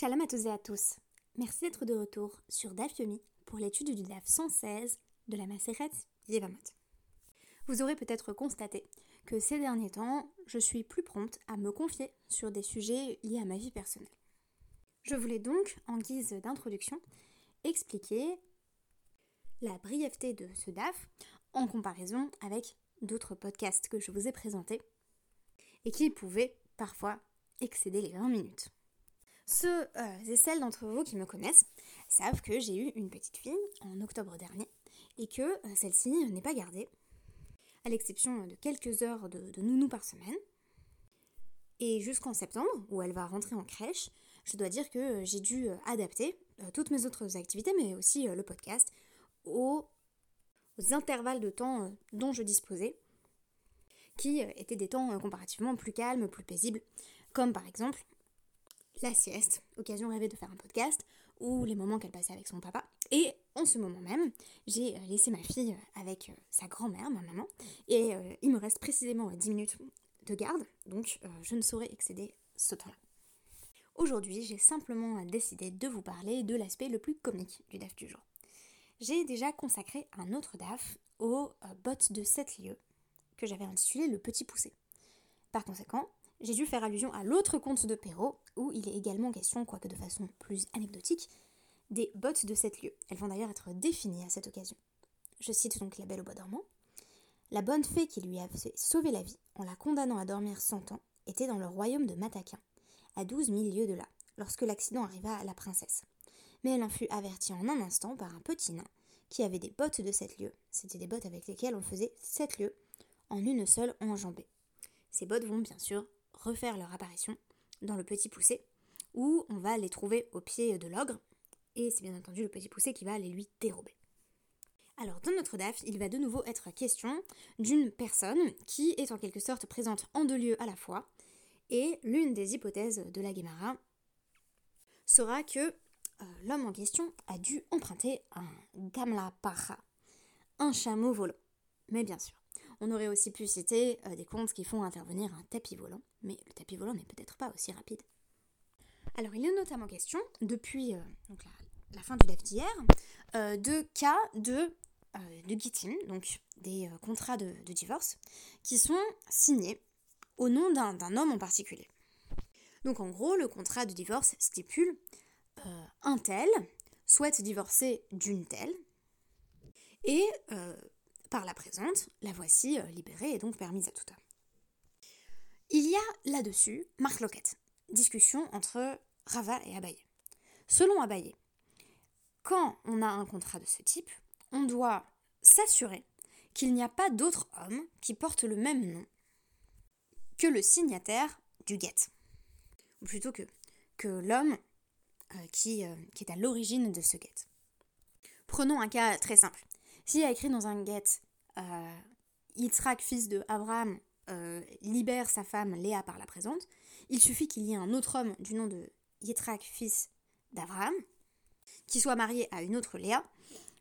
Shalom à tous et à tous. Merci d'être de retour sur DAF Yomi pour l'étude du DAF 116 de la Maseret Yevamot. Vous aurez peut-être constaté que ces derniers temps, je suis plus prompte à me confier sur des sujets liés à ma vie personnelle. Je voulais donc, en guise d'introduction, expliquer la brièveté de ce DAF en comparaison avec d'autres podcasts que je vous ai présentés et qui pouvaient parfois excéder les 20 minutes. Ceux euh, et celles d'entre vous qui me connaissent savent que j'ai eu une petite fille en octobre dernier et que euh, celle-ci n'est pas gardée, à l'exception de quelques heures de, nounou par semaine. Et jusqu'en septembre, où elle va rentrer en crèche, je dois dire que euh, j'ai dû adapter toutes mes autres activités, mais aussi le podcast, aux intervalles de temps dont je disposais, qui étaient des temps comparativement plus calmes, plus paisibles, comme par exemple la sieste, occasion rêvée de faire un podcast, ou les moments qu'elle passait avec son papa. Et en ce moment même, j'ai euh, laissé ma fille euh, avec euh, sa grand-mère, ma maman, et il me reste précisément 10 minutes de garde, donc je ne saurais excéder ce temps-là. Aujourd'hui, j'ai simplement décidé de vous parler de l'aspect le plus comique du DAF du jour. J'ai déjà consacré un autre DAF au bot de 7 lieux que j'avais intitulé Le Petit Poussé. Par conséquent, j'ai dû faire allusion à l'autre conte de Perrault, où il est également question, quoique de façon plus anecdotique, des bottes de sept lieux. Elles vont d'ailleurs être définies à cette occasion. Je cite donc la belle au bois dormant. La bonne fée qui lui avait sauvé la vie en la condamnant à dormir cent ans était dans le royaume de Mataquin, à douze mille lieues de là, lorsque l'accident arriva à la princesse. Mais elle en fut avertie en un instant par un petit nain qui avait des bottes de sept lieues. C'était des bottes avec lesquelles on faisait sept lieues en une seule enjambée. Ces bottes vont bien sûr refaire leur apparition dans le petit poussé, où on va les trouver au pied de l'ogre, et c'est bien entendu le petit poussé qui va les lui dérober. Alors dans notre DAF, il va de nouveau être question d'une personne qui est en quelque sorte présente en deux lieux à la fois, et l'une des hypothèses de la Guémara sera que euh, l'homme en question a dû emprunter un gamla pacha, un chameau volant. Mais bien sûr, on aurait aussi pu citer euh, des contes qui font intervenir un tapis volant, mais le tapis volant n'est peut-être pas aussi rapide. Alors il est notamment question, depuis euh, la, fin du DAF d'hier, euh, de cas de, de gitim, donc des contrats de, divorce, qui sont signés au nom d'un homme en particulier. Donc en gros, le contrat de divorce stipule un tel souhaite divorcer d'une telle, et par la présente, la voici euh, libérée et donc permise à tout homme. Il y a là-dessus Marc Loquette, discussion entre Rava et Abaye. Selon Abaye, quand on a un contrat de ce type, on doit s'assurer qu'il n'y a pas d'autre homme qui porte le même nom que le signataire du guet. Ou plutôt que, l'homme euh, qui, euh, qui est à l'origine de ce guet. Prenons un cas très simple. S'il y a écrit dans un euh, Yitzhak, fils de Abraham, euh, libère sa femme Léa par la présente, il suffit qu'il y ait un autre homme du nom de Yitzhak, fils d'Abraham, qui soit marié à une autre Léa,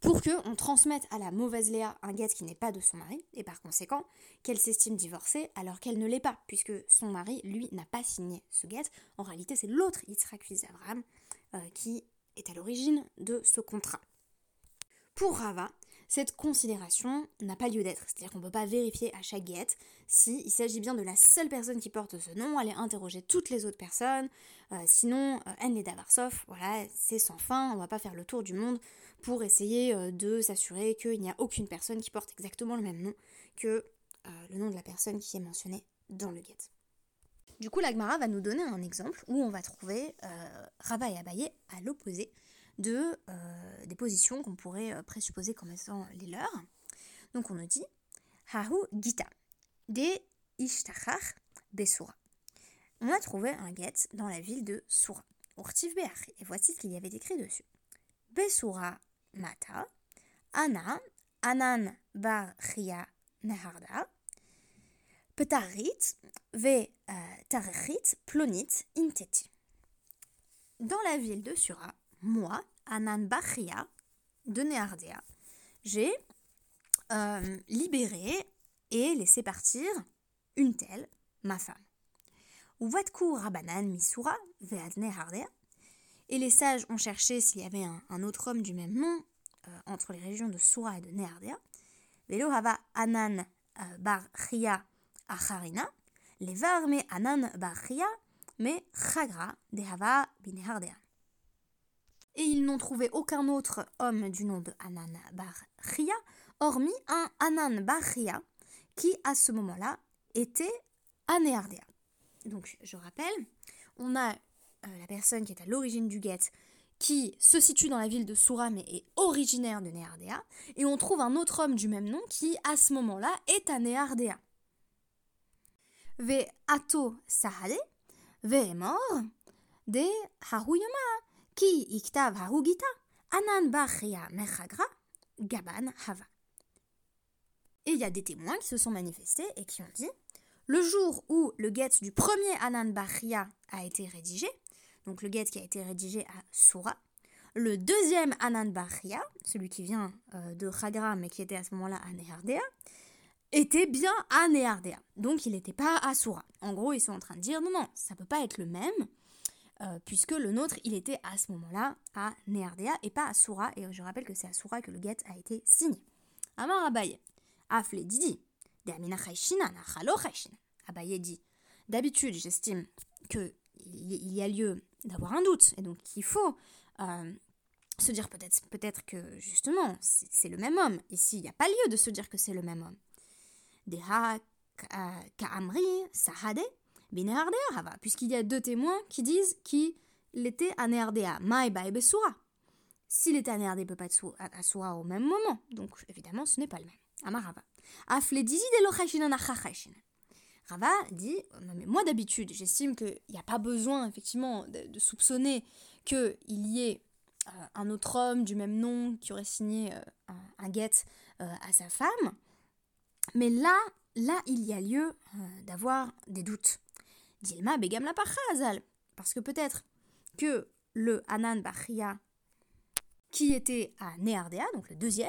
pour qu'on transmette à la mauvaise Léa un guet qui n'est pas de son mari, et par conséquent qu'elle s'estime divorcée alors qu'elle ne l'est pas, puisque son mari, lui, n'a pas signé ce guet. En réalité, c'est l'autre Yitzhak, fils d'Abraham, euh, qui est à l'origine de ce contrat. Pour Rava, cette considération n'a pas lieu d'être. C'est-à-dire qu'on ne peut pas vérifier à chaque guette s'il s'agit bien de la seule personne qui porte ce nom, aller interroger toutes les autres personnes. Euh, sinon, euh, Anne et Davarsov, voilà, c'est sans fin, on va pas faire le tour du monde pour essayer euh, de s'assurer qu'il n'y a aucune personne qui porte exactement le même nom que le nom de la personne qui est mentionnée dans le guette. Du coup, l'Agmara va nous donner un exemple où on va trouver Rabat et Abaye à l'opposé de, euh, des positions qu'on pourrait euh, présupposer comme étant les leurs. Donc on nous dit Hahu Gita de Ishtachar Besura. On a trouvé un get dans la ville de Sura, Urtiv et voici ce qu'il y avait écrit dessus. Besura Mata, Ana, Anan Bar Chia Neharda, Petarit, Ve euh, Tarechit, Plonit, Inteti. Dans la ville de Sura, moi, Anan Bachia de Neardea, j'ai euh, libéré et laissé partir une telle, ma femme. Uvatku Rabanan Misura Vead Et les sages ont cherché s'il y avait un, autre homme du même nom euh, entre les régions de Soura et de Néardea. Velo hava Anan euh, acharina, les me Anan bar Chia, mais Chagra de hava binehardea. Et ils n'ont trouvé aucun autre homme du nom de Anan bar Chia, hormis un Anan bar Chia, qui à ce moment-là était à. Donc je rappelle, on a euh, la personne qui est à l'origine du guet, qui se situe dans la ville de Soura mais est originaire de Néardéa, et on trouve un autre homme du même nom qui, à ce moment-là, est à Néardéa. Ve ato sahade, ve mort, de haruyama, ki iktav harugita, anan bachia mechagra, gaban hava. Et il y a des témoins qui se sont manifestés et qui ont dit le jour où le guet du premier Anan Bachia a été rédigé, donc le guet qui a été rédigé à Soura. Le deuxième Anan celui qui vient euh, de Chagra mais qui était à ce moment-là à Nehardea, était bien à Nehardea. Donc il n'était pas à Soura. En gros, ils sont en train de dire non, non, ça peut pas être le même, euh, puisque le nôtre, il était à ce moment-là à Nehardea et pas à Soura. Et je rappelle que c'est à Soura que le guet a été signé. Amar Abaye, Afle Didi, Abaye dit D'habitude, j'estime que il y a lieu d'avoir un doute, et donc il faut euh, se dire peut-être peut-être que justement c'est le même homme. Ici, il n'y a pas lieu de se dire que c'est le même homme. Puisqu'il y a deux témoins qui disent qu'il était à Néardéa, Maïba et S'il était à il ne peut pas être à Soura au même moment, donc évidemment ce n'est pas le même. Amarava. De Rava dit Moi d'habitude, j'estime qu'il n'y a pas besoin effectivement de, soupçonner qu'il y ait euh, un autre homme du même nom qui aurait signé euh, un, guet euh, à sa femme. Mais là, là, il y a lieu d'avoir des doutes. Dilma begam la azal. Parce que peut-être que le Hanan Bachia, qui était à Néardéa, donc le deuxième,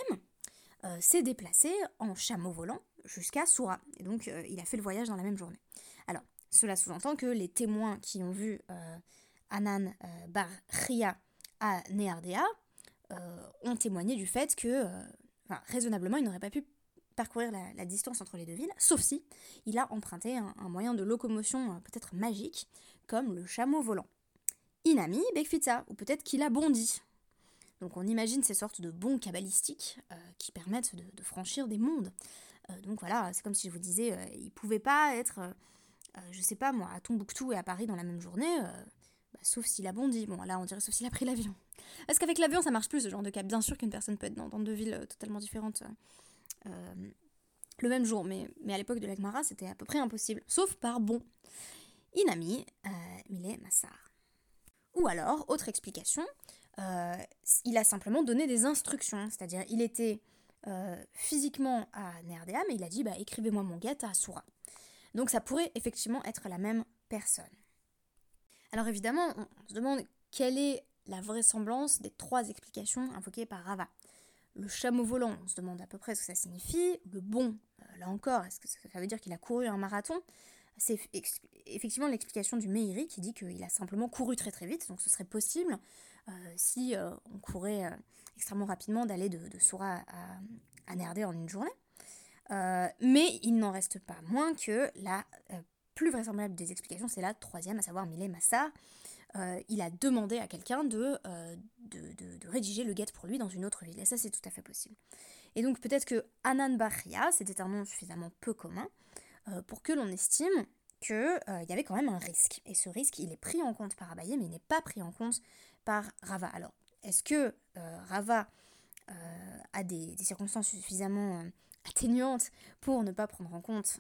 s'est déplacé en chameau volant jusqu'à Soura. Et donc, euh, il a fait le voyage dans la même journée. Alors, cela sous-entend que les témoins qui ont vu euh, Anan euh, à Néardéa ont témoigné du fait que, raisonnablement, il n'aurait pas pu parcourir la, distance entre les deux villes, sauf si il a emprunté un, moyen de locomotion peut-être magique, comme le chameau volant. Inami Bekfita, ou peut-être qu'il a bondi. Donc on imagine ces sortes de bons cabalistiques qui permettent de, franchir des mondes. Euh, donc voilà, c'est comme si je vous disais, euh, il pouvait pas être, euh, je sais pas moi, à Tombouctou et à Paris dans la même journée, bah, sauf s'il a bondi. Bon, là, on dirait sauf s'il a pris l'avion. Est-ce qu'avec l'avion, ça marche plus ce genre de cas? Bien sûr qu'une personne peut être dans, deux villes totalement différentes le même jour, mais, à l'époque de l'Agmara, c'était à peu près impossible, sauf par bon. Inami, Mile Massar. Ou alors, autre explication, il a simplement donné des instructions, c'est-à-dire il était euh, physiquement à Nerdea, mais il a dit bah, écrivez-moi mon guet à Soura. Donc ça pourrait effectivement être la même personne. Alors évidemment, on, se demande quelle est la vraisemblance des trois explications invoquées par Rava. Le chameau volant, on se demande à peu près ce que ça signifie. Le bon, euh, là encore, est-ce que ça veut dire qu'il a couru un marathon? C'est effectivement l'explication du Meiri qui dit qu'il a simplement couru très très vite, donc ce serait possible euh, si on courait extrêmement rapidement d'aller de, de à, à en une journée. Euh, mais il n'en reste pas moins que la euh, plus vraisemblable des explications, c'est la troisième, à savoir Millet Massa. Euh, il a demandé à quelqu'un de, de, rédiger le guet pour lui dans une autre ville. Et ça, c'est tout à fait possible. Et donc peut-être que Anan Bahria, c'était un nom suffisamment peu commun pour que l'on estime qu'il y avait quand même un risque. Et ce risque, il est pris en compte par Abaye, mais il n'est pas pris en compte par Rava. Alors, est-ce que euh, Rava euh, a des, circonstances suffisamment euh, atténuantes pour ne pas prendre en compte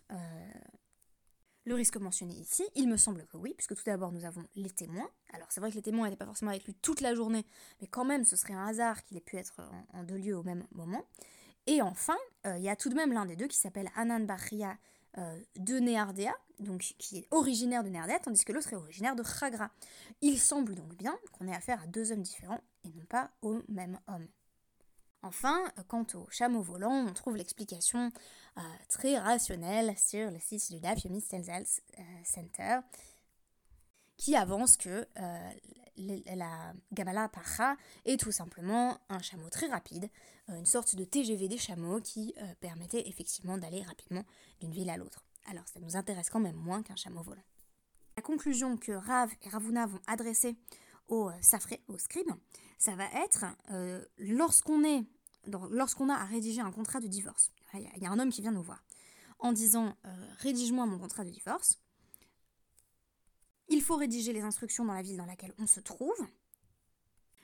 le risque mentionné ici Il me semble que oui, puisque tout d'abord nous avons les témoins. Alors c'est vrai que les témoins n'étaient pas forcément avec lui toute la journée, mais quand même ce serait un hasard qu'il ait pu être en, deux lieux au même moment. Et enfin, il y a tout de même l'un des deux qui s'appelle Anan Bahria de Néardéa, donc qui est originaire de Néardéa, tandis que l'autre est originaire de Chagra. Il semble donc bien qu'on ait affaire à deux hommes différents et non pas au même homme. Enfin, quant au chameau volant, on trouve l'explication euh, très rationnelle sur le site du DAF Yomi Center qui avance que euh, la Gamala Pacha est tout simplement un chameau très rapide, euh, une sorte de TGV des chameaux qui euh, permettait effectivement d'aller rapidement d'une ville à l'autre. Alors ça nous intéresse quand même moins qu'un chameau volant. La conclusion que Rav et Ravuna vont adresser au euh, au scribe, ça va être lorsqu'on est lorsqu'on a à rédiger un contrat de divorce. Il y, a un homme qui vient nous voir en disant rédige-moi mon contrat de divorce. Il faut rédiger les instructions dans la ville dans laquelle on se trouve,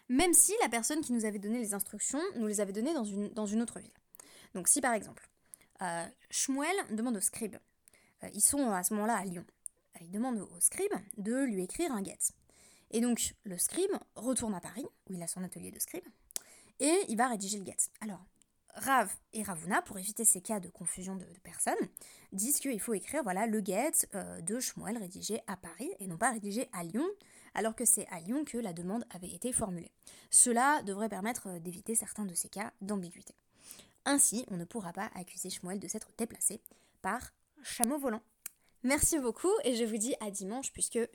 même si la personne qui nous avait donné les instructions nous les avait données dans une, dans une autre ville. Donc si par exemple, euh, Shmuel demande au scribe, euh, ils sont à ce moment-là à Lyon, euh, il demande au scribe de lui écrire un get. Et donc le scribe retourne à Paris, où il a son atelier de scribe, et il va rédiger le get. Alors Rav et Ravuna, pour éviter ces cas de confusion de, personnes, disent qu'il faut écrire voilà le get euh, de Shmuel rédigé à Paris et non pas rédigé à Lyon, alors que c'est à Lyon que la demande avait été formulée. Cela devrait permettre euh, d'éviter certains de ces cas d'ambiguïté. Ainsi, on ne pourra pas accuser Shmuel de s'être déplacé par chameau volant. Merci beaucoup et je vous dis à dimanche puisque euh,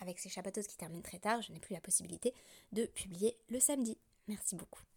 avec ces chapatos qui terminent très tard, je n'ai plus la possibilité de publier le samedi. Merci beaucoup.